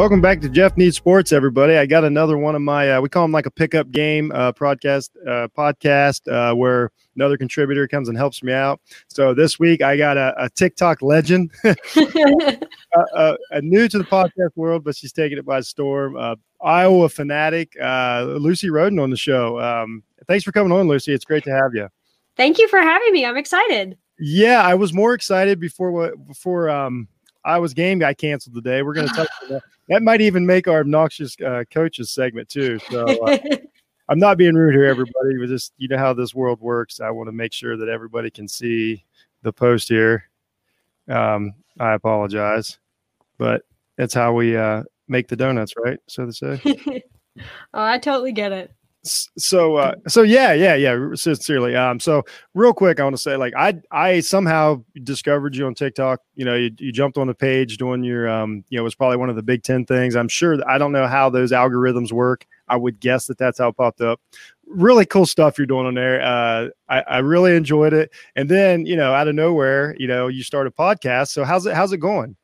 Welcome back to Jeff Needs Sports, everybody. I got another one of my uh, we call them like a pickup game uh, podcast uh, podcast uh, where another contributor comes and helps me out. So this week I got a, a TikTok legend, uh, uh, new to the podcast world, but she's taking it by storm. Uh, Iowa fanatic, uh, Lucy Rohden on the show. Um, thanks for coming on, Lucy. It's great to have you. Thank you for having me. I'm excited. Yeah, I was more excited before what before um, I was game got canceled today. We're going to touch that. That might even make our obnoxious uh, coaches segment too. So uh, I'm not being rude here, everybody. But just you know how this world works. I want to make sure that everybody can see the post here. Um, I apologize, but that's how we uh, make the donuts, right? So to say. oh, I totally get it so uh so yeah yeah yeah sincerely um so real quick i want to say like i i somehow discovered you on tiktok you know you, you jumped on the page doing your um you know it was probably one of the big 10 things. I'm sure i don't know how those algorithms work. I would guess that that's how it popped up. Really cool stuff you're doing on there uh i i really enjoyed it. And then you know out of nowhere you know you start a podcast so how's it how's it going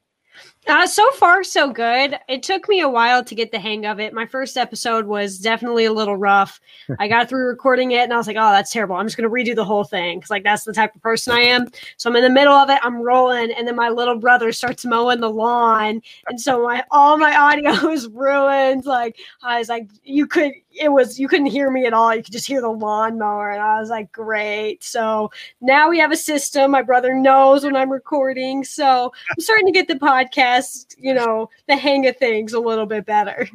uh, so far, so good. It took me a while to get the hang of it. My first episode was definitely a little rough. I got through recording it and I was like, oh, that's terrible. I'm just going to redo the whole thing because, like, that's the type of person I am. So I'm in the middle of it, I'm rolling, and then my little brother starts mowing the lawn. And so my all my audio is ruined. Like, I was like, you could, it was, you couldn't hear me at all. You could just hear the lawnmower. And I was like, great. So now we have a system. My brother knows when I'm recording. So I'm starting to get the podcast you know, the hang of things a little bit better.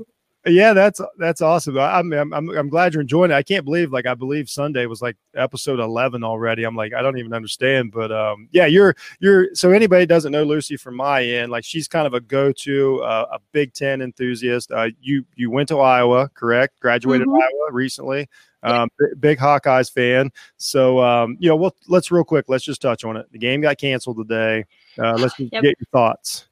Yeah, that's that's awesome. I'm, I'm I'm glad you're enjoying it. I can't believe like I believe Sunday was like episode 11 already. I'm like I don't even understand, but um yeah, you're you're so anybody doesn't know Lucy from my end, like she's kind of a go-to uh, a Big 10 enthusiast. Uh you you went to Iowa, correct? Graduated mm-hmm. Iowa recently. Um, b- big Hawkeyes fan. So, um, you know, well, let's real quick. Let's just touch on it. The game got canceled today. Uh, let's yep. get your thoughts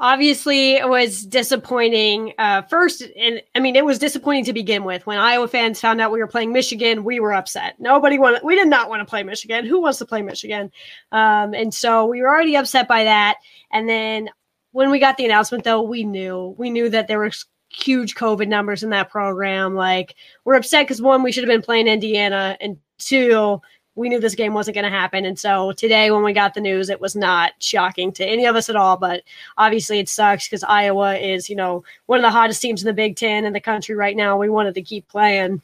obviously it was disappointing uh, first and i mean it was disappointing to begin with. When iowa fans found out we were playing michigan we were upset. Nobody wanted we did not want to play michigan. Who wants to play michigan? Um, and so we were already upset by that. And then when we got the announcement though we knew we knew that there were huge covid numbers in that program. Like we're upset because one we should have been playing indiana and two we knew this game wasn't going to happen. And so today, when we got the news, it was not shocking to any of us at all. But obviously, it sucks because Iowa is, you know, one of the hottest teams in the Big Ten in the country right now. We wanted to keep playing.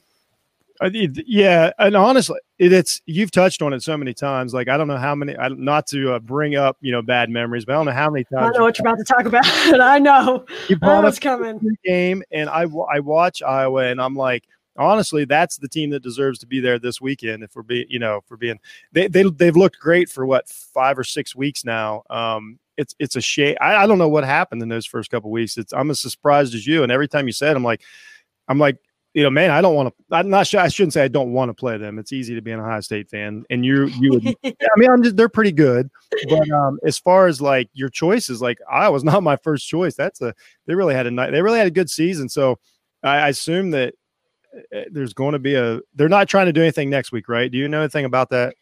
Yeah, and honestly, it's you've touched on it so many times. Like I don't know how many. I, not to uh, bring up you know bad memories, but I don't know how many times. I know what you're about to talk about. I know. You brought up coming game, and I I watch Iowa, and I'm like, honestly, that's the team that deserves to be there this weekend. If we're being, you know, for being, they they they've looked great for what five or six weeks now. Um, it's it's a shame. I, I don't know what happened in those first couple weeks. It's I'm as surprised as you. And every time you said, I'm like, I'm like, you know, man, I don't want to. I'm not sure. I shouldn't say I don't want to play them. It's easy to be an Ohio State fan, and you, you would. I mean, I'm just they're pretty good, but um, as far as like your choices, like I was not my first choice. That's a they really had a night. They really had a good season. So I, I assume that there's going to be a they're not trying to do anything next week, right? Do you know anything about that?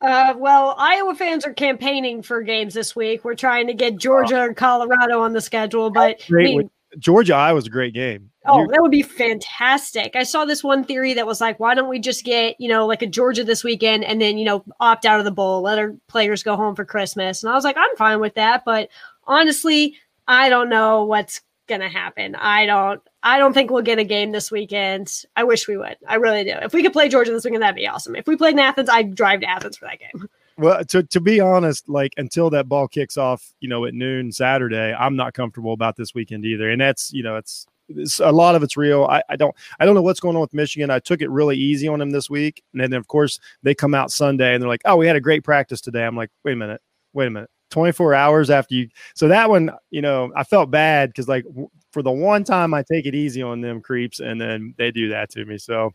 Uh, well, Iowa fans are campaigning for games this week. We're trying to get Georgia and Colorado on the schedule, but I mean, Georgia Iowa was a great game. Oh, that would be fantastic. I saw this one theory that was like, why don't we just get, you know, like a Georgia this weekend and then, you know, opt out of the bowl, let our players go home for Christmas. And I was like, I'm fine with that. But honestly, I don't know what's gonna happen. I don't I don't think we'll get a game this weekend. I wish we would. I really do. If we could play Georgia this weekend, that'd be awesome. If we played in Athens, I'd drive to Athens for that game. Well, to, to be honest, like until that ball kicks off, you know, at noon Saturday, I'm not comfortable about this weekend either. And that's, you know, it's, it's a lot of it's real. I, I don't I don't know what's going on with Michigan. I took it really easy on them this week. And then of course they come out Sunday and they're like, Oh, we had a great practice today. I'm like, wait a minute, wait a minute. 24 hours after you. So that one, you know, I felt bad because like w- for the one time I take it easy on them creeps, and then they do that to me. So.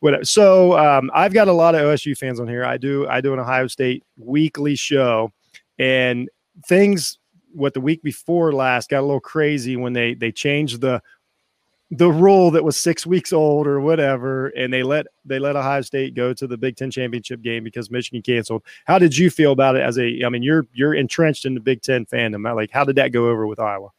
Whatever. So um, I've got a lot of OSU fans on here. I do. I do an Ohio State weekly show, and things what the week before last got a little crazy when they they changed the the rule that was six weeks old or whatever, and they let they let Ohio State go to the Big Ten championship game because Michigan canceled. How did you feel about it? As a, I mean, you're you're entrenched in the Big Ten fandom. Like, how did that go over with Iowa?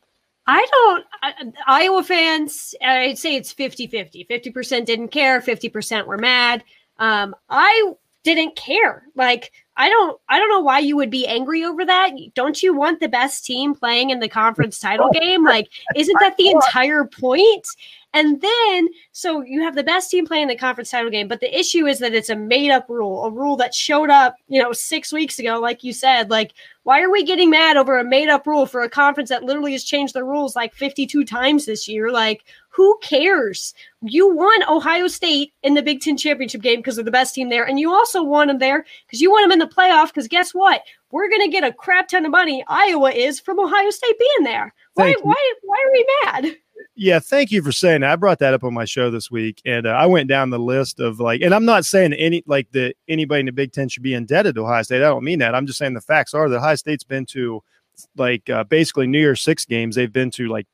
I don't, I, Iowa fans, I'd say it's 50 50. 50% didn't care, 50% were mad. Um, I didn't care. Like, I don't I don't know why you would be angry over that. Don't you want the best team playing in the conference title game? Like isn't that the entire point? And then, so you have the best team playing the conference title game, but the issue is that it's a made up rule, a rule that showed up, you know, six weeks ago, like you said. Like, why are we getting mad over a made up rule for a conference that literally has changed the rules like 52 times this year? Like, who cares? You won Ohio State in the Big Ten championship game because they're the best team there. And you also won them there because you won them in the playoff. Because guess what? We're going to get a crap ton of money, Iowa is, from Ohio State being there. Why, why, why are we mad? Yeah, thank you for saying that. I brought that up on my show this week, and uh, I went down the list of like, and I'm not saying any like that anybody in the Big Ten should be indebted to Ohio State. I don't mean that. I'm just saying the facts are that Ohio State's been to like uh, basically New Year's Six games. They've been to like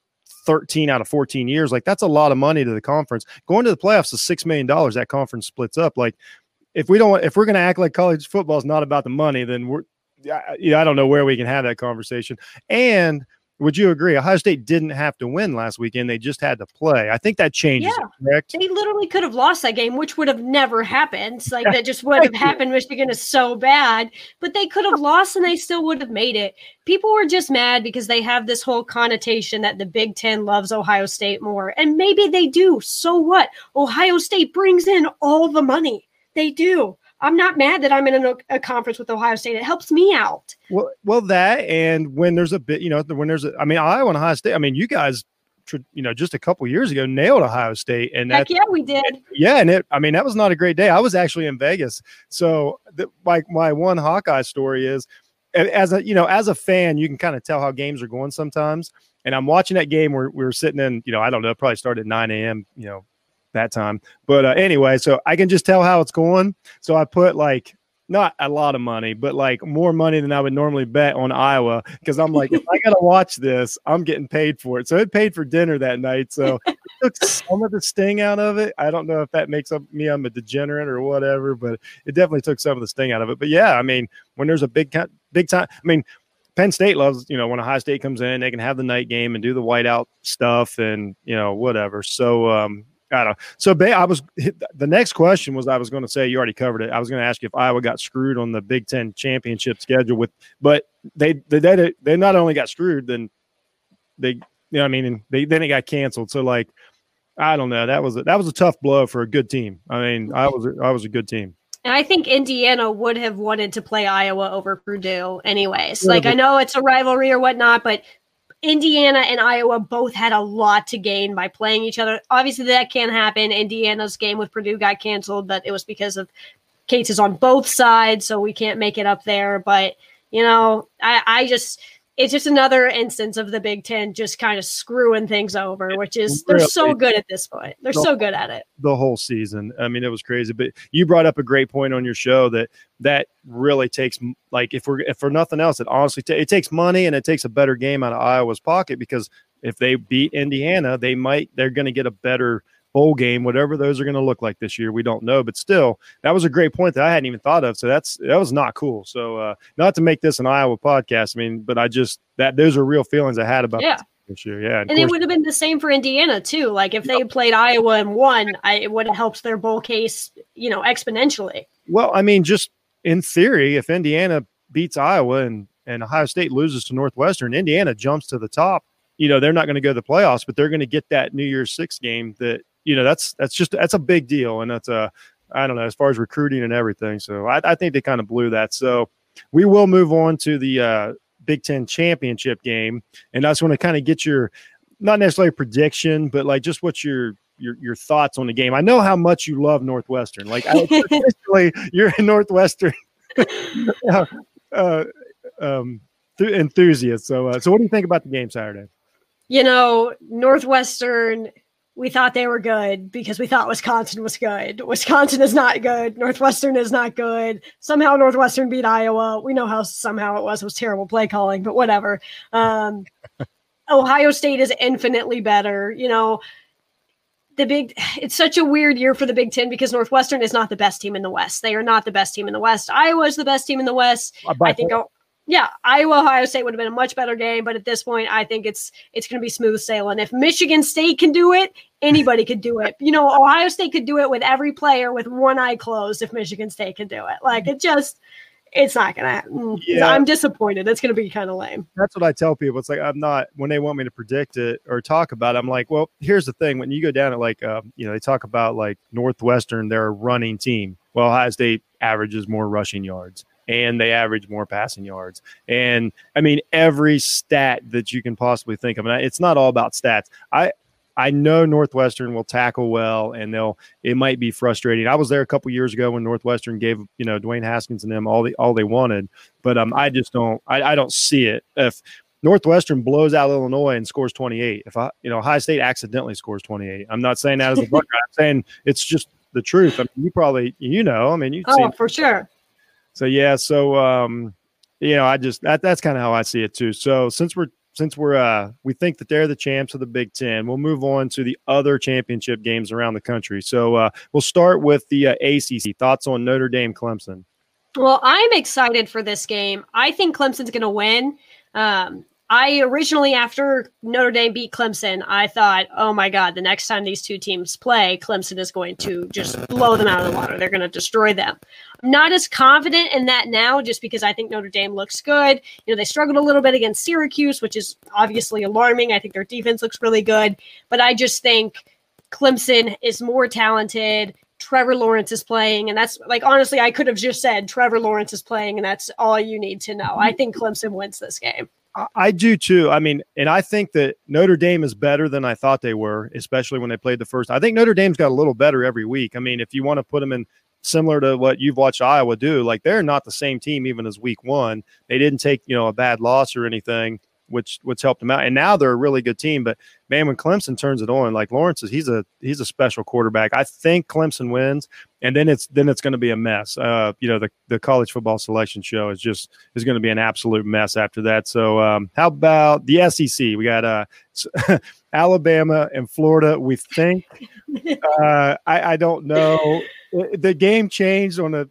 13 out of 14 years. Like that's a lot of money to the conference. Going to the playoffs is six million dollars. That conference splits up. Like if we don't, if we're going to act like college football is not about the money, then we're, yeah, I don't know where we can have that conversation. And would you agree? Ohio State didn't have to win last weekend; they just had to play. I think that changes. Yeah. It, correct? They literally could have lost that game, which would have never happened. Like that just would have happened. Michigan is so bad, but they could have lost and they still would have made it. People were just mad because they have this whole connotation that the Big Ten loves Ohio State more, and maybe they do. So what? Ohio State brings in all the money. They do. I'm not mad that I'm in a, a, conference with Ohio State. It helps me out. Well, well, that and when there's a bit, you know, when there's, a, I mean, Iowa and Ohio State. I mean, you guys, you know, just a couple years ago nailed Ohio State, and that, yeah, we did. Yeah, and it, I mean, that was not a great day. I was actually in Vegas, so the, like my one Hawkeye story is, as a you know, as a fan, you can kind of tell how games are going sometimes. And I'm watching that game where we were sitting in, you know, I don't know, probably started at 9 a.m. You know, that time. But uh, anyway, so I can just tell how it's going. So I put like not a lot of money, but like more money than I would normally bet on Iowa because I'm like, if I got to watch this, I'm getting paid for it. So it paid for dinner that night. So it took some of the sting out of it. I don't know if that makes up me I'm a degenerate or whatever, but it definitely took some of the sting out of it. But yeah, I mean, when there's a big big time, I mean. Penn State loves, you know, when Ohio State comes in, they can have the night game and do the whiteout stuff and, you know, whatever. So, um, I don't know. So I was the next question was I was going to say you already covered it. I was going to ask you if Iowa got screwed on the Big Ten championship schedule with, but they they they, they not only got screwed, then they you know I mean they then it got canceled. So like I don't know that was a, that was a tough blow for a good team. I mean I was I was a good team. And I think Indiana would have wanted to play Iowa over Purdue anyways. Like I know it's a rivalry or whatnot, but Indiana and Iowa both had a lot to gain by playing each other. Obviously, that can't happen. Indiana's game with Purdue got canceled, but it was because of cases on both sides, so we can't make it up there. But you know, I, I just it's just another instance of the Big Ten just kind of screwing things over, which is they're so good at this point. They're the, so good at it. The whole season. I mean, it was crazy. But you brought up a great point on your show that that really takes like if we're if for nothing else, it honestly t- it takes money and it takes a better game out of Iowa's pocket because if they beat Indiana, they might they're going to get a better bowl game, whatever those are going to look like this year. We don't know, but still, that was a great point that I hadn't even thought of. So that's that was not cool. So uh, not to make this an Iowa podcast, I mean, but I just that those are real feelings I had about yeah. this year. Yeah, and, and it would have been the same for Indiana too. Like if they played Iowa and won, I, it would have helped their bowl case, you know, exponentially. Well, I mean, just in theory, if Indiana beats Iowa and and Ohio State loses to Northwestern, Indiana jumps to the top you know they're not going to go to the playoffs, but they're going to get that New Year's Six game that you know that's that's just that's a big deal, and that's a I don't know as far as recruiting and everything. So I, I think they kind of blew that. So we will move on to the uh, Big Ten championship game, and I just want to kind of get your not necessarily prediction, but like just what your your your thoughts on the game. I know how much you love Northwestern. Like I, you're a Northwestern uh, um, enthusiast. So uh, so what do you think about the game Saturday? You know, Northwestern we thought they were good because we thought Wisconsin was good. Wisconsin is not good. Northwestern is not good. Somehow Northwestern beat Iowa. We know how somehow it was. It was terrible play calling, but whatever. Um, Ohio State is infinitely better. You know, the big it's such a weird year for the Big Ten because Northwestern is not the best team in the West. They are not the best team in the West. Iowa is the best team in the West. Uh, I think yeah, Iowa Ohio State would have been a much better game, but at this point, I think it's it's going to be smooth sailing. If Michigan State can do it, anybody could do it. You know, Ohio State could do it with every player with one eye closed. If Michigan State can do it, like it just, it's not going to happen. Yeah. I'm disappointed. It's going to be kind of lame. That's what I tell people. It's like I'm not when they want me to predict it or talk about it. I'm like, well, here's the thing. When you go down at like, uh, you know, they talk about like Northwestern, they're a running team. Well, Ohio State averages more rushing yards and they average more passing yards. And I mean, every stat that you can possibly think of. And it's not all about stats. I, I know Northwestern will tackle well, and they'll. It might be frustrating. I was there a couple years ago when Northwestern gave you know Dwayne Haskins and them all the all they wanted, but um, I just don't. I, I don't see it. If Northwestern blows out Illinois and scores 28, if I you know High State accidentally scores 28, I'm not saying that as a bucker. I'm saying it's just the truth. I mean, you probably you know. I mean, you. Oh, for sure so yeah, so um, you know, I just that that's kind of how I see it too. So since we're since we're uh we think that they're the champs of the Big Ten, we'll move on to the other championship games around the country. So uh, we'll start with the uh, ACC. Thoughts on Notre Dame Clemson? Well, I'm excited for this game. I think Clemson's going to win. Um, I originally, after Notre Dame beat Clemson, I thought, oh my God, the next time these two teams play, Clemson is going to just blow them out of the water. They're going to destroy them. I'm not as confident in that now just because I think Notre Dame looks good. You know, they struggled a little bit against Syracuse, which is obviously alarming. I think their defense looks really good. But I just think Clemson is more talented. Trevor Lawrence is playing, and that's like honestly, I could have just said Trevor Lawrence is playing, and that's all you need to know. I think Clemson wins this game. I do too. I mean, and I think that Notre Dame is better than I thought they were, especially when they played the first. I think Notre Dame's got a little better every week. I mean, if you want to put them in similar to what you've watched Iowa do, like they're not the same team even as week one. They didn't take, you know, a bad loss or anything which which helped them out. And now they're a really good team. But man, when Clemson turns it on, like Lawrence is, he's a he's a special quarterback. I think Clemson wins, and then it's then it's going to be a mess. Uh, you know, the the college football selection show is just is going to be an absolute mess after that. So um, how about the SEC? We got uh, Alabama and Florida. We think. Uh, I, I don't know. The game changed on a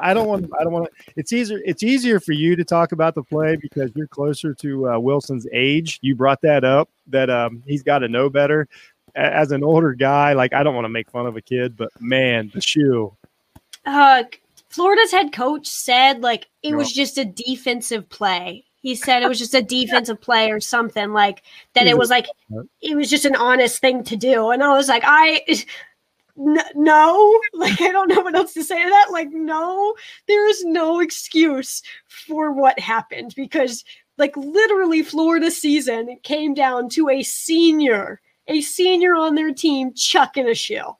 I don't want. I don't want to. It's easier. It's easier for you to talk about the play because you're closer to uh, Wilson's age. You brought that up. That um, he's got to know better. As an older guy, like I don't want to make fun of a kid, but man, the shoe. Uh, Florida's head coach said like it no. was just a defensive play. He said it was just a defensive play or something like that. It was like it was just an honest thing to do, and I was like, I no, like I don't know what else to say to that. Like, no, there is no excuse for what happened because, like, literally, Florida season came down to a senior, a senior on their team chucking a shoe,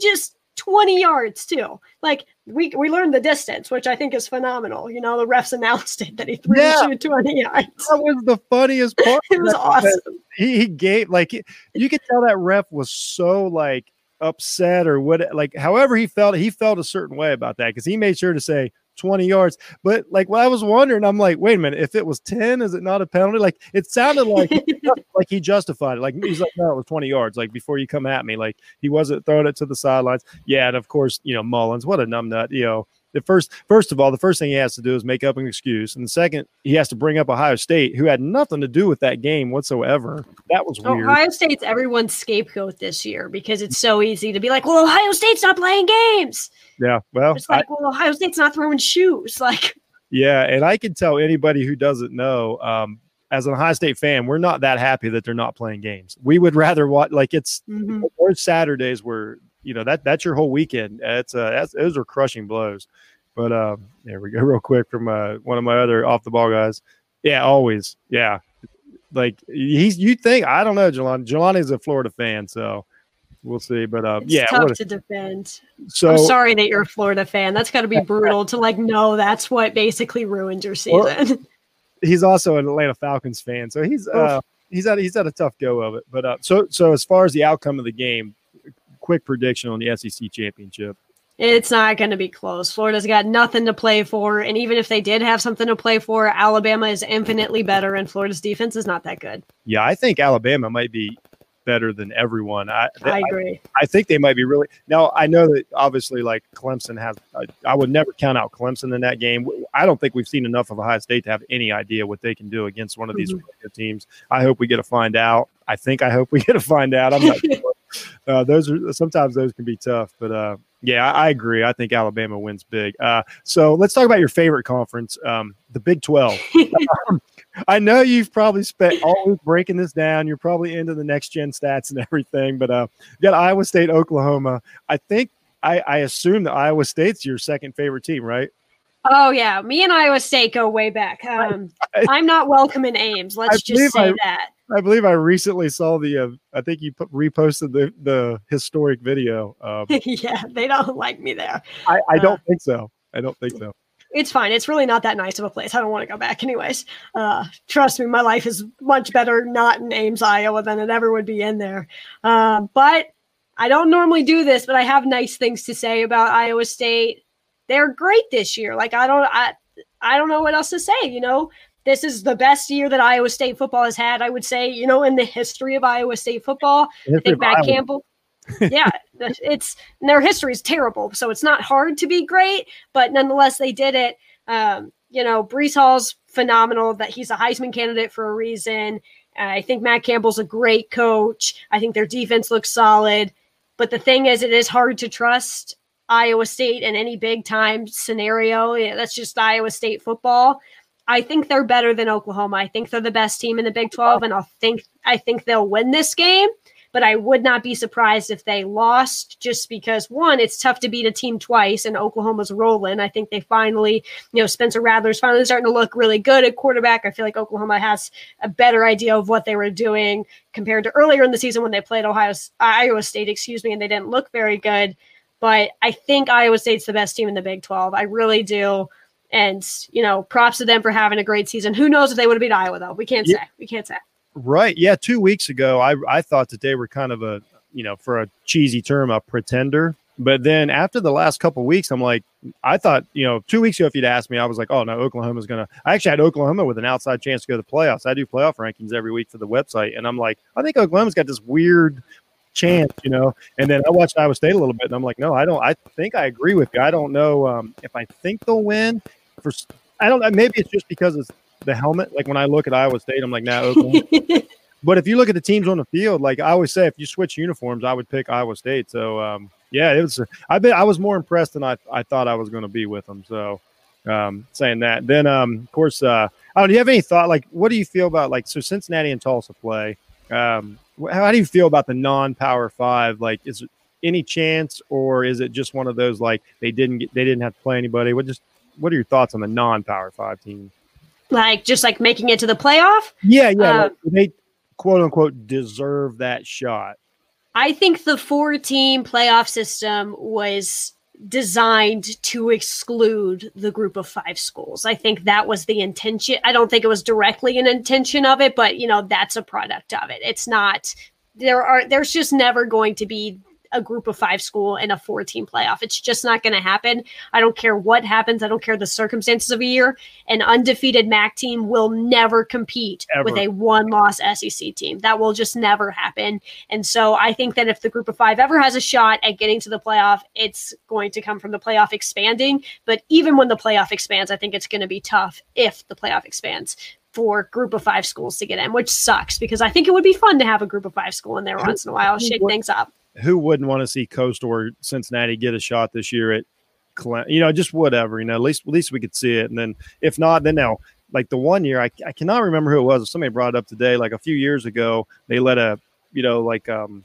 just 20 yards too. Like, we we learned the distance, which I think is phenomenal. You know, the refs announced it that he threw yeah, the shoe 20 yards. That was the funniest part. it was awesome. He, he gave like you could tell that ref was so like upset or what like however he felt he felt a certain way about that because he made sure to say 20 yards. But like well i was wondering i'm like wait a minute if it was 10 is it not a penalty? Like it sounded like like he justified it. Like he's like no it was 20 yards like before you come at me. Like he wasn't throwing it to the sidelines. Yeah and of course you know mullins what a numbnut you know the first first of all, the first thing he has to do is make up an excuse, and the second he has to bring up Ohio State, who had nothing to do with that game whatsoever. That was weird. Ohio State's everyone's scapegoat this year because it's so easy to be like, "Well, Ohio State's not playing games." Yeah, well, it's like, I, well, Ohio State's not throwing shoes, like. Yeah, and I can tell anybody who doesn't know, um, as an Ohio State fan, we're not that happy that they're not playing games. We would rather watch like it's mm-hmm. Saturdays where you know that that's your whole weekend. It's uh, that's, those are crushing blows. But uh, there we go, real quick from uh, one of my other off the ball guys. Yeah, always. Yeah, like he's. You think I don't know, Jelani. Jelani's a Florida fan, so we'll see. But uh, it's yeah, tough to defend. So I'm sorry that you're a Florida fan. That's got to be brutal to like know that's what basically ruined your season. Well, he's also an Atlanta Falcons fan, so he's uh, he's had he's had a tough go of it. But uh, so so as far as the outcome of the game, quick prediction on the SEC championship. It's not going to be close. Florida's got nothing to play for. And even if they did have something to play for, Alabama is infinitely better, and Florida's defense is not that good. Yeah, I think Alabama might be better than everyone. I, I agree. I, I, think they might be really now. I know that obviously, like Clemson has, uh, I would never count out Clemson in that game. I don't think we've seen enough of Ohio State to have any idea what they can do against one of these mm-hmm. teams. I hope we get to find out. I think I hope we get to find out. I'm not sure. Uh, those are sometimes those can be tough, but uh, yeah, I, I, agree. I think Alabama wins big. Uh, so let's talk about your favorite conference, um, the Big Twelve. um, I know you've probably spent all week breaking this down. You're probably into the next gen stats and everything, but uh, you got Iowa State, Oklahoma. I think I, I assume that Iowa State's your second favorite team, right? Oh yeah, me and Iowa State go way back. Um, I, am not welcome in Ames. Let's I just say I, that. I believe I recently saw the. Uh, I think you put, reposted the the historic video. Um, yeah, they don't like me there. I, I don't uh, think so. I don't think so. It's fine. It's really not that nice of a place. I don't want to go back, anyways. Uh, trust me, my life is much better not in Ames, Iowa, than it ever would be in there. Uh, but I don't normally do this, but I have nice things to say about Iowa State. They're great this year. Like I don't, I, I don't know what else to say. You know, this is the best year that Iowa State football has had. I would say, you know, in the history of Iowa State football. I think Matt Iowa. Campbell. yeah, it's their history is terrible, so it's not hard to be great, but nonetheless, they did it. Um, you know, Breece Hall's phenomenal. That he's a Heisman candidate for a reason. Uh, I think Matt Campbell's a great coach. I think their defense looks solid. But the thing is, it is hard to trust Iowa State in any big time scenario. Yeah, that's just Iowa State football. I think they're better than Oklahoma. I think they're the best team in the Big 12 and I think I think they'll win this game, but I would not be surprised if they lost just because one, it's tough to beat a team twice and Oklahoma's rolling. I think they finally, you know, Spencer Rattler's finally starting to look really good at quarterback. I feel like Oklahoma has a better idea of what they were doing compared to earlier in the season when they played Ohio Iowa State, excuse me, and they didn't look very good. But I think Iowa State's the best team in the Big 12. I really do. And you know, props to them for having a great season. Who knows if they would have beat Iowa though? We can't yeah. say. We can't say. Right. Yeah. Two weeks ago, I I thought that they were kind of a you know, for a cheesy term, a pretender. But then after the last couple weeks, I'm like, I thought, you know, two weeks ago, if you'd asked me, I was like, oh no, Oklahoma's gonna. I actually had Oklahoma with an outside chance to go to the playoffs. I do playoff rankings every week for the website, and I'm like, I think Oklahoma's got this weird chance, you know. And then I watched Iowa State a little bit, and I'm like, no, I don't. I think I agree with you. I don't know um, if I think they'll win for I don't know. Maybe it's just because it's the helmet. Like when I look at Iowa State, I'm like, nah. but if you look at the teams on the field, like I always say, if you switch uniforms, I would pick Iowa State. So um, yeah, it was. I bet I was more impressed than I, I thought I was going to be with them. So um, saying that, then um, of course, uh, oh, do you have any thought? Like, what do you feel about like so Cincinnati and Tulsa play? Um, how do you feel about the non-power five? Like, is it any chance, or is it just one of those like they didn't get they didn't have to play anybody? What just what are your thoughts on the non-power five team? Like just like making it to the playoff? Yeah, yeah. Uh, they quote unquote deserve that shot. I think the four-team playoff system was designed to exclude the group of five schools. I think that was the intention. I don't think it was directly an intention of it, but you know, that's a product of it. It's not there are there's just never going to be a group of five school in a four team playoff. It's just not going to happen. I don't care what happens. I don't care the circumstances of a year. An undefeated MAC team will never compete Ever. with a one loss SEC team. That will just never happen. And so I think that if the group of five ever has a shot at getting to the playoff, it's going to come from the playoff expanding. But even when the playoff expands, I think it's going to be tough if the playoff expands for group of five schools to get in, which sucks because I think it would be fun to have a group of five school in there once in a while, shake things up who wouldn't want to see Coast or Cincinnati get a shot this year at, you know, just whatever, you know, at least, at least we could see it. And then if not, then now, like the one year, I, I cannot remember who it was. If Somebody brought it up today, like a few years ago, they let a, you know, like, um,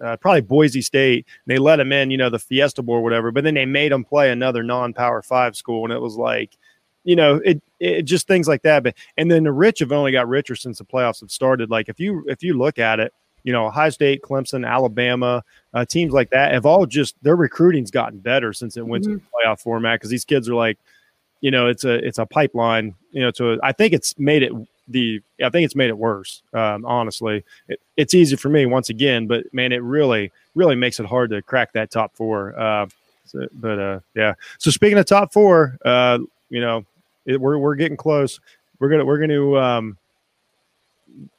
uh, probably Boise State. They let them in, you know, the Fiesta Bowl or whatever, but then they made them play another non-power five school, and it was like, you know, it, it just things like that. But and then the rich have only got richer since the playoffs have started. Like if you if you look at it, you know, Ohio State, Clemson, Alabama, uh, teams like that have all just their recruiting's gotten better since it went mm-hmm. to the playoff format because these kids are like, you know, it's a it's a pipeline. You know, to I think it's made it the I think it's made it worse. Um, honestly, it, it's easy for me once again, but man, it really really makes it hard to crack that top four. Uh, so, but uh, yeah. So speaking of top four, uh, you know, it, we're we're getting close. We're gonna we're gonna um,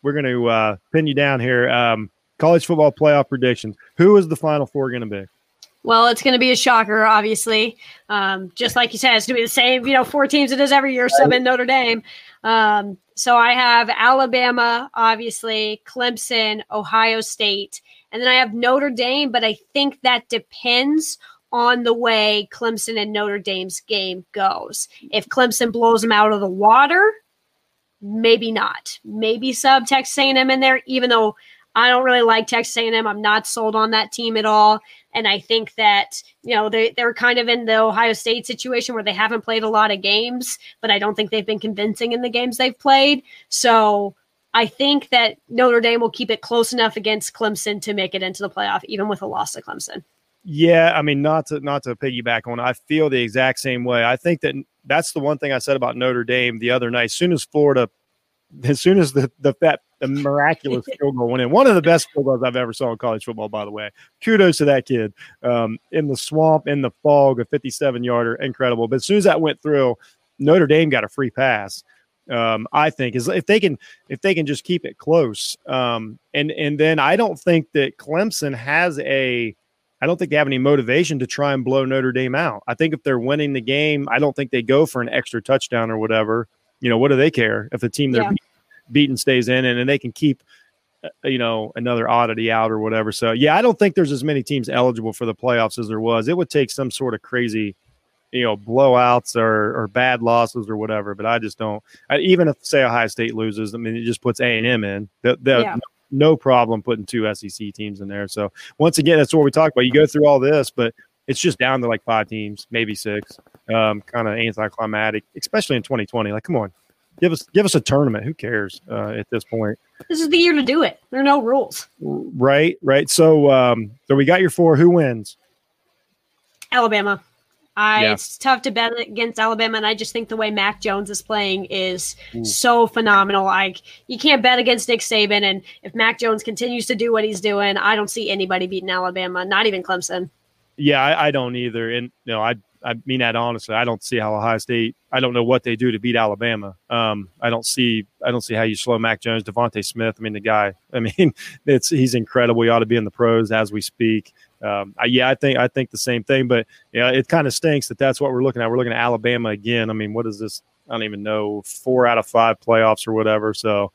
we're going to uh, pin you down here. Um, college football playoff predictions. Who is the final four going to be? Well, it's going to be a shocker, obviously. Um, just like you said, it's going to be the same, you know, four teams it is every year, seven Notre Dame. Um, so I have Alabama, obviously, Clemson, Ohio State, and then I have Notre Dame, but I think that depends on the way Clemson and Notre Dame's game goes. If Clemson blows them out of the water, maybe not. Maybe sub Texas A&M in there, even though I don't really like Texas A&M. I'm not sold on that team at all. And I think that, you know, they, they're kind of in the Ohio State situation where they haven't played a lot of games, but I don't think they've been convincing in the games they've played. So I think that Notre Dame will keep it close enough against Clemson to make it into the playoff, even with a loss to Clemson. Yeah, I mean, not to not to piggyback on, I feel the exact same way. I think that that's the one thing I said about Notre Dame the other night. As soon as Florida, as soon as the the that the miraculous field goal went in, one of the best field goals I've ever saw in college football, by the way. Kudos to that kid. Um, in the swamp, in the fog, a 57 yarder, incredible. But as soon as that went through, Notre Dame got a free pass. Um, I think is if they can if they can just keep it close. Um, and and then I don't think that Clemson has a I don't think they have any motivation to try and blow Notre Dame out. I think if they're winning the game, I don't think they go for an extra touchdown or whatever. You know, what do they care if the team they're yeah. beating stays in and, and they can keep, uh, you know, another oddity out or whatever. So, yeah, I don't think there's as many teams eligible for the playoffs as there was. It would take some sort of crazy, you know, blowouts or, or bad losses or whatever. But I just don't. I, even if, say, Ohio State loses, I mean, it just puts A&M in. The, the, yeah no problem putting two SEC teams in there. So once again, that's what we talked about. You go through all this, but it's just down to like five teams, maybe six. Um, kind of anticlimactic, especially in 2020. Like, come on, give us give us a tournament. Who cares uh, at this point? This is the year to do it. There are no rules. Right, right. So, um, so we got your four. Who wins? Alabama. I, yeah. It's tough to bet against Alabama, and I just think the way Mac Jones is playing is Ooh. so phenomenal. Like you can't bet against Nick Saban, and if Mac Jones continues to do what he's doing, I don't see anybody beating Alabama, not even Clemson. Yeah, I, I don't either, and you know, I I mean that honestly. I don't see how Ohio State. I don't know what they do to beat Alabama. Um, I don't see. I don't see how you slow Mac Jones, DeVonta Smith. I mean, the guy. I mean, it's he's incredible. He ought to be in the pros as we speak um, I, yeah, I think I think the same thing, but yeah, it kind of stinks that that's what we're looking at. We're looking at Alabama again. I mean, what is this? I don't even know four out of five playoffs or whatever. So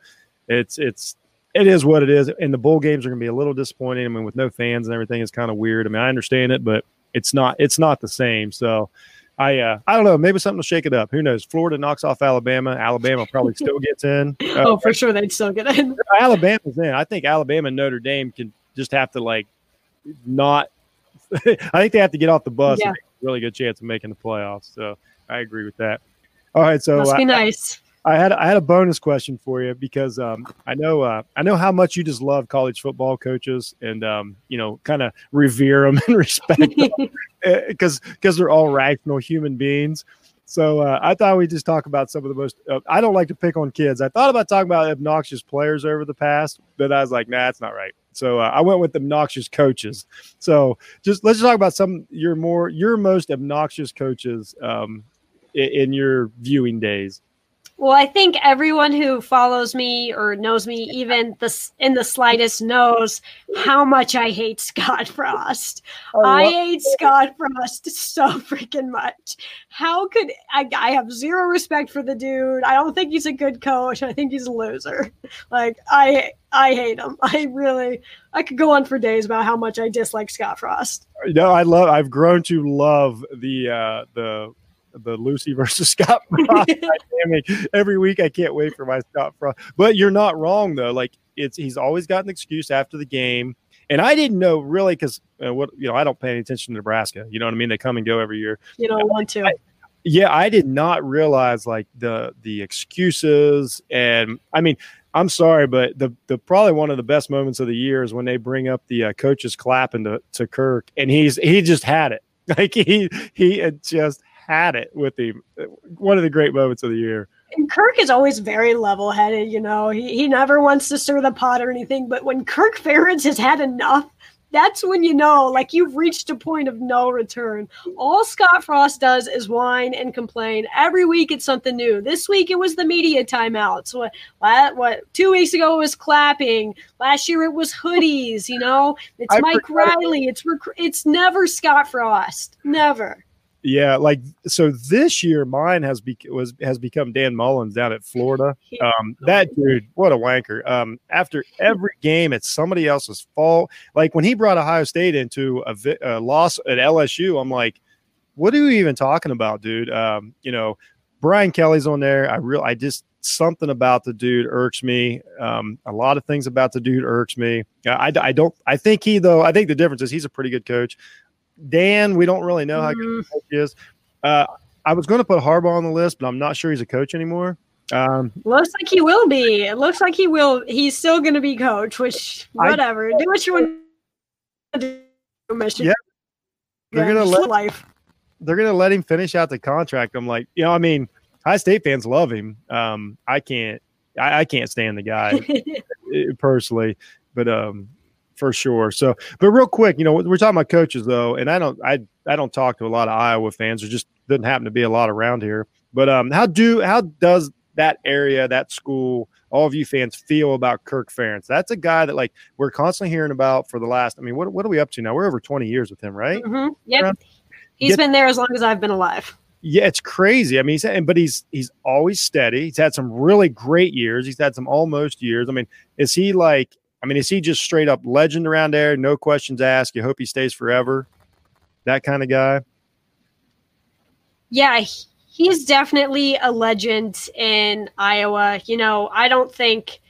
it's it's it is what it is. And the bowl games are going to be a little disappointing. I mean, with no fans and everything, it's kind of weird. I mean, I understand it, but it's not it's not the same. So I uh, I don't know. Maybe something to shake it up. Who knows? Florida knocks off Alabama. Alabama probably still gets in. Uh, oh, for sure, they'd still get in. Alabama's in. I think Alabama and Notre Dame can just have to like not. I think they have to get off the bus. Yeah. really good chance of making the playoffs. So I agree with that. All right, so must be I, nice. I, had I had a bonus question for you because um, I know uh, I know how much you just love college football coaches and um, you know kind of revere them and respect them because because they're all rational human beings. So uh, I thought we'd just talk about some of the most. Uh, I don't like to pick on kids. I thought about talking about obnoxious players over the past, but I was like, nah, that's not right. So uh, I went with obnoxious coaches. So just let's just talk about some your more your most obnoxious coaches um, in, in your viewing days. Well, I think everyone who follows me or knows me, even the in the slightest, knows how much I hate Scott Frost. Oh, I hate Scott Frost so freaking much. How could I? I have zero respect for the dude. I don't think he's a good coach. I think he's a loser. Like I, I hate him. I really, I could go on for days about how much I dislike Scott Frost. No, I love. I've grown to love the uh, the the Lucy versus Scott Frost dynamic every week. I can't wait for my Scott Frost. But you're not wrong though. Like it's he's always got an excuse after the game. And I didn't know really because uh, what you know I don't pay any attention to Nebraska. You know what I mean? They come and go every year. You don't want to. I, yeah, I did not realize like the the excuses and I mean I'm sorry, but the the probably one of the best moments of the year is when they bring up the uh, coaches clapping to, to Kirk and he's he just had it like he he had just had it with him. One of the great moments of the year. And Kirk is always very level headed, you know. He, he never wants to stir the pot or anything, but when Kirk Ferentz has had enough, that's when you know, like you've reached a point of no return. All Scott Frost does is whine and complain. Every week it's something new. This week it was the media timeouts. What, what, what two weeks ago it was clapping. Last year it was hoodies. You know, it's I Mike Riley. It's rec- it's never Scott Frost. Never. Yeah, like so this year mine has be, was has become Dan Mullins down at Florida. Um, that dude, what a wanker. Um, after every game, it's somebody else's fault. Like when he brought Ohio State into a, vi- a loss at LSU, I'm like, what are you even talking about, dude? Um, you know, Brian Kelly's on there. I real I just something about the dude irks me. Um, a lot of things about the dude irks me. I, I don't. I think he though. I think the difference is he's a pretty good coach. Dan, we don't really know how good mm. he is. Uh, I was going to put Harbaugh on the list, but I'm not sure he's a coach anymore. Um, looks like he will be. It looks like he will. He's still going to be coach. Which whatever. I, do what you want to do. Yeah, they're going to let life. They're going to let him finish out the contract. I'm like, you know, I mean, High State fans love him. Um, I can't. I, I can't stand the guy personally, but um, for sure. So, but real quick, you know, we're talking about coaches though, and I don't, I, I don't talk to a lot of Iowa fans. There just doesn't happen to be a lot around here. But um, how do, how does that area, that school, all of you fans feel about Kirk Ferentz? That's a guy that like we're constantly hearing about for the last. I mean, what what are we up to now? We're over twenty years with him, right? Mm-hmm. Yep. He's Get, been there as long as I've been alive. Yeah, it's crazy. I mean, he's but he's he's always steady. He's had some really great years. He's had some almost years. I mean, is he like I mean, is he just straight up legend around there? No questions asked. You hope he stays forever. That kind of guy. Yeah, he's definitely a legend in Iowa. You know, I don't think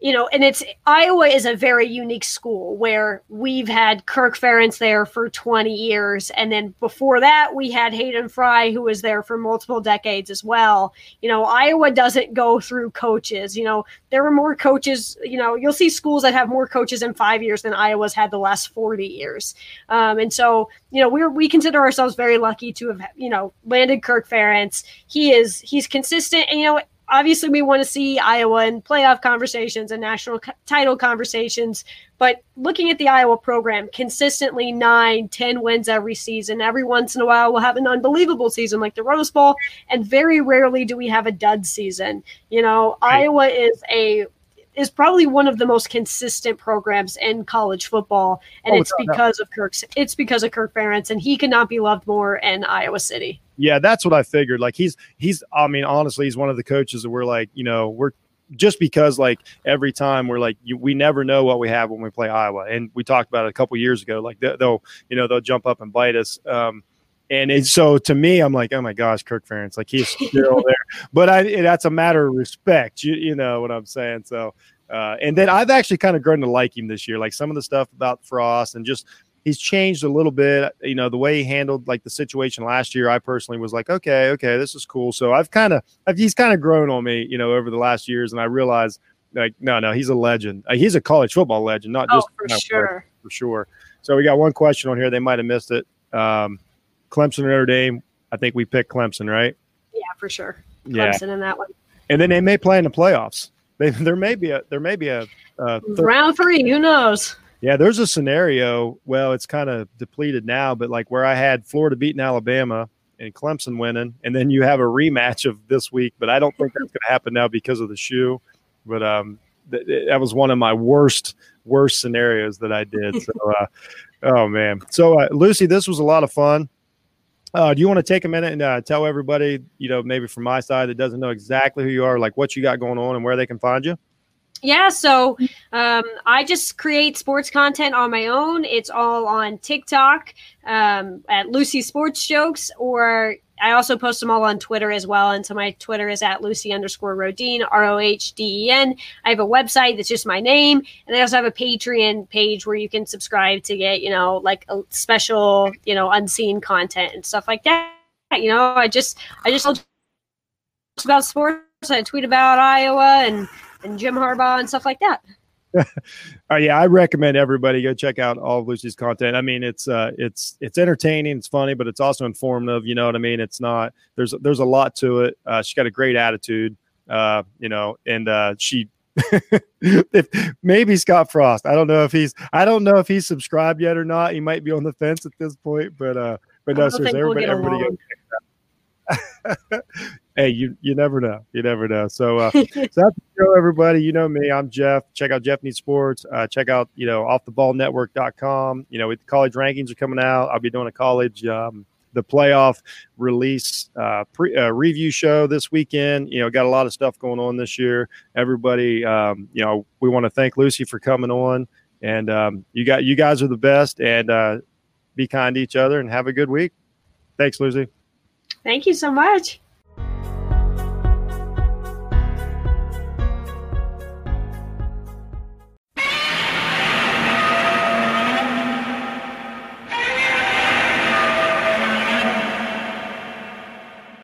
you know, and it's Iowa is a very unique school where we've had Kirk Ferentz there for 20 years. And then before that, we had Hayden Fry, who was there for multiple decades as well. You know, Iowa doesn't go through coaches. You know, there are more coaches, you know, you'll see schools that have more coaches in five years than Iowa's had the last 40 years. Um, and so, you know, we're, we consider ourselves very lucky to have, you know, landed Kirk Ferentz. He is, he's consistent. And, you know, obviously we want to see Iowa in playoff conversations and national co- title conversations. But looking at the Iowa program, consistently nine, ten wins every season. Every once in a while, we'll have an unbelievable season like the Rose Bowl, and very rarely do we have a dud season. You know, right. Iowa is a is probably one of the most consistent programs in college football, and oh, it's because of Kirk's. It's because of Kirk Ferentz, and he cannot be loved more in Iowa City. Yeah, that's what I figured. Like he's he's I mean honestly he's one of the coaches that we're like, you know, we're just because like every time we're like you, we never know what we have when we play Iowa. And we talked about it a couple years ago like they'll, you know, they'll jump up and bite us. Um, and so to me, I'm like, oh my gosh, Kirk Ferentz, like he's still there. But I, that's a matter of respect. You, you know what I'm saying? So, uh, and then I've actually kind of grown to like him this year. Like some of the stuff about Frost and just he's changed a little bit. You know, the way he handled like the situation last year, I personally was like, okay, okay, this is cool. So I've kind of, he's kind of grown on me, you know, over the last years, and I realized like, no, no, he's a legend. Uh, he's a college football legend, not oh, just for sure, for sure. So we got one question on here. They might have missed it. Um, Clemson or Notre Dame. I think we picked Clemson, right? Yeah, for sure. Clemson yeah. in that one. And then they may play in the playoffs. They, there may be a there may be a, a round three. Who knows? Yeah, there's a scenario. Well, it's kind of depleted now, but like where I had Florida beating Alabama and Clemson winning, and then you have a rematch of this week. But I don't think that's going to happen now because of the shoe. But um, th- that was one of my worst worst scenarios that I did. So, uh, oh man. So uh, Lucy, this was a lot of fun. Uh, do you want to take a minute and uh, tell everybody, you know, maybe from my side that doesn't know exactly who you are, like what you got going on and where they can find you? Yeah so um, i just create sports content on my own. It's all on tiktok um, at lucy sports jokes or i also post them all on twitter as well. And so my twitter is at lucy underscore rohden r-o-h-d-e-n i have a website that's just my name. And i also have a patreon page where you can subscribe to get you know like a special you know unseen content and stuff like that. You know i just i just about sports. I tweet about iowa and and Jim Harbaugh and stuff like that. uh, yeah, I recommend everybody go check out all of Lucy's content. I mean, it's uh, it's it's entertaining, it's funny, but it's also informative. You know what I mean? It's not there's there's a lot to it. Uh, she's got a great attitude, uh, you know, and uh, she if maybe Scott Frost. I don't know if he's I don't know if he's subscribed yet or not. He might be on the fence at this point, but uh but no, sir, everybody, everybody hey, you you never know. You never know. So, uh, so that's the show, everybody. You know me. I'm Jeff. Check out Jeff Needs Sports. Uh, check out you know offtheballnetwork.com. You know, with college rankings are coming out. I'll be doing a college um, the playoff release uh, pre, uh, review show this weekend. You know, got a lot of stuff going on this year. Everybody, um, you know, we want to thank Lucy for coming on, and um, you got you guys are the best. And uh, be kind to each other and have a good week. Thanks, Lucy. Thank you so much.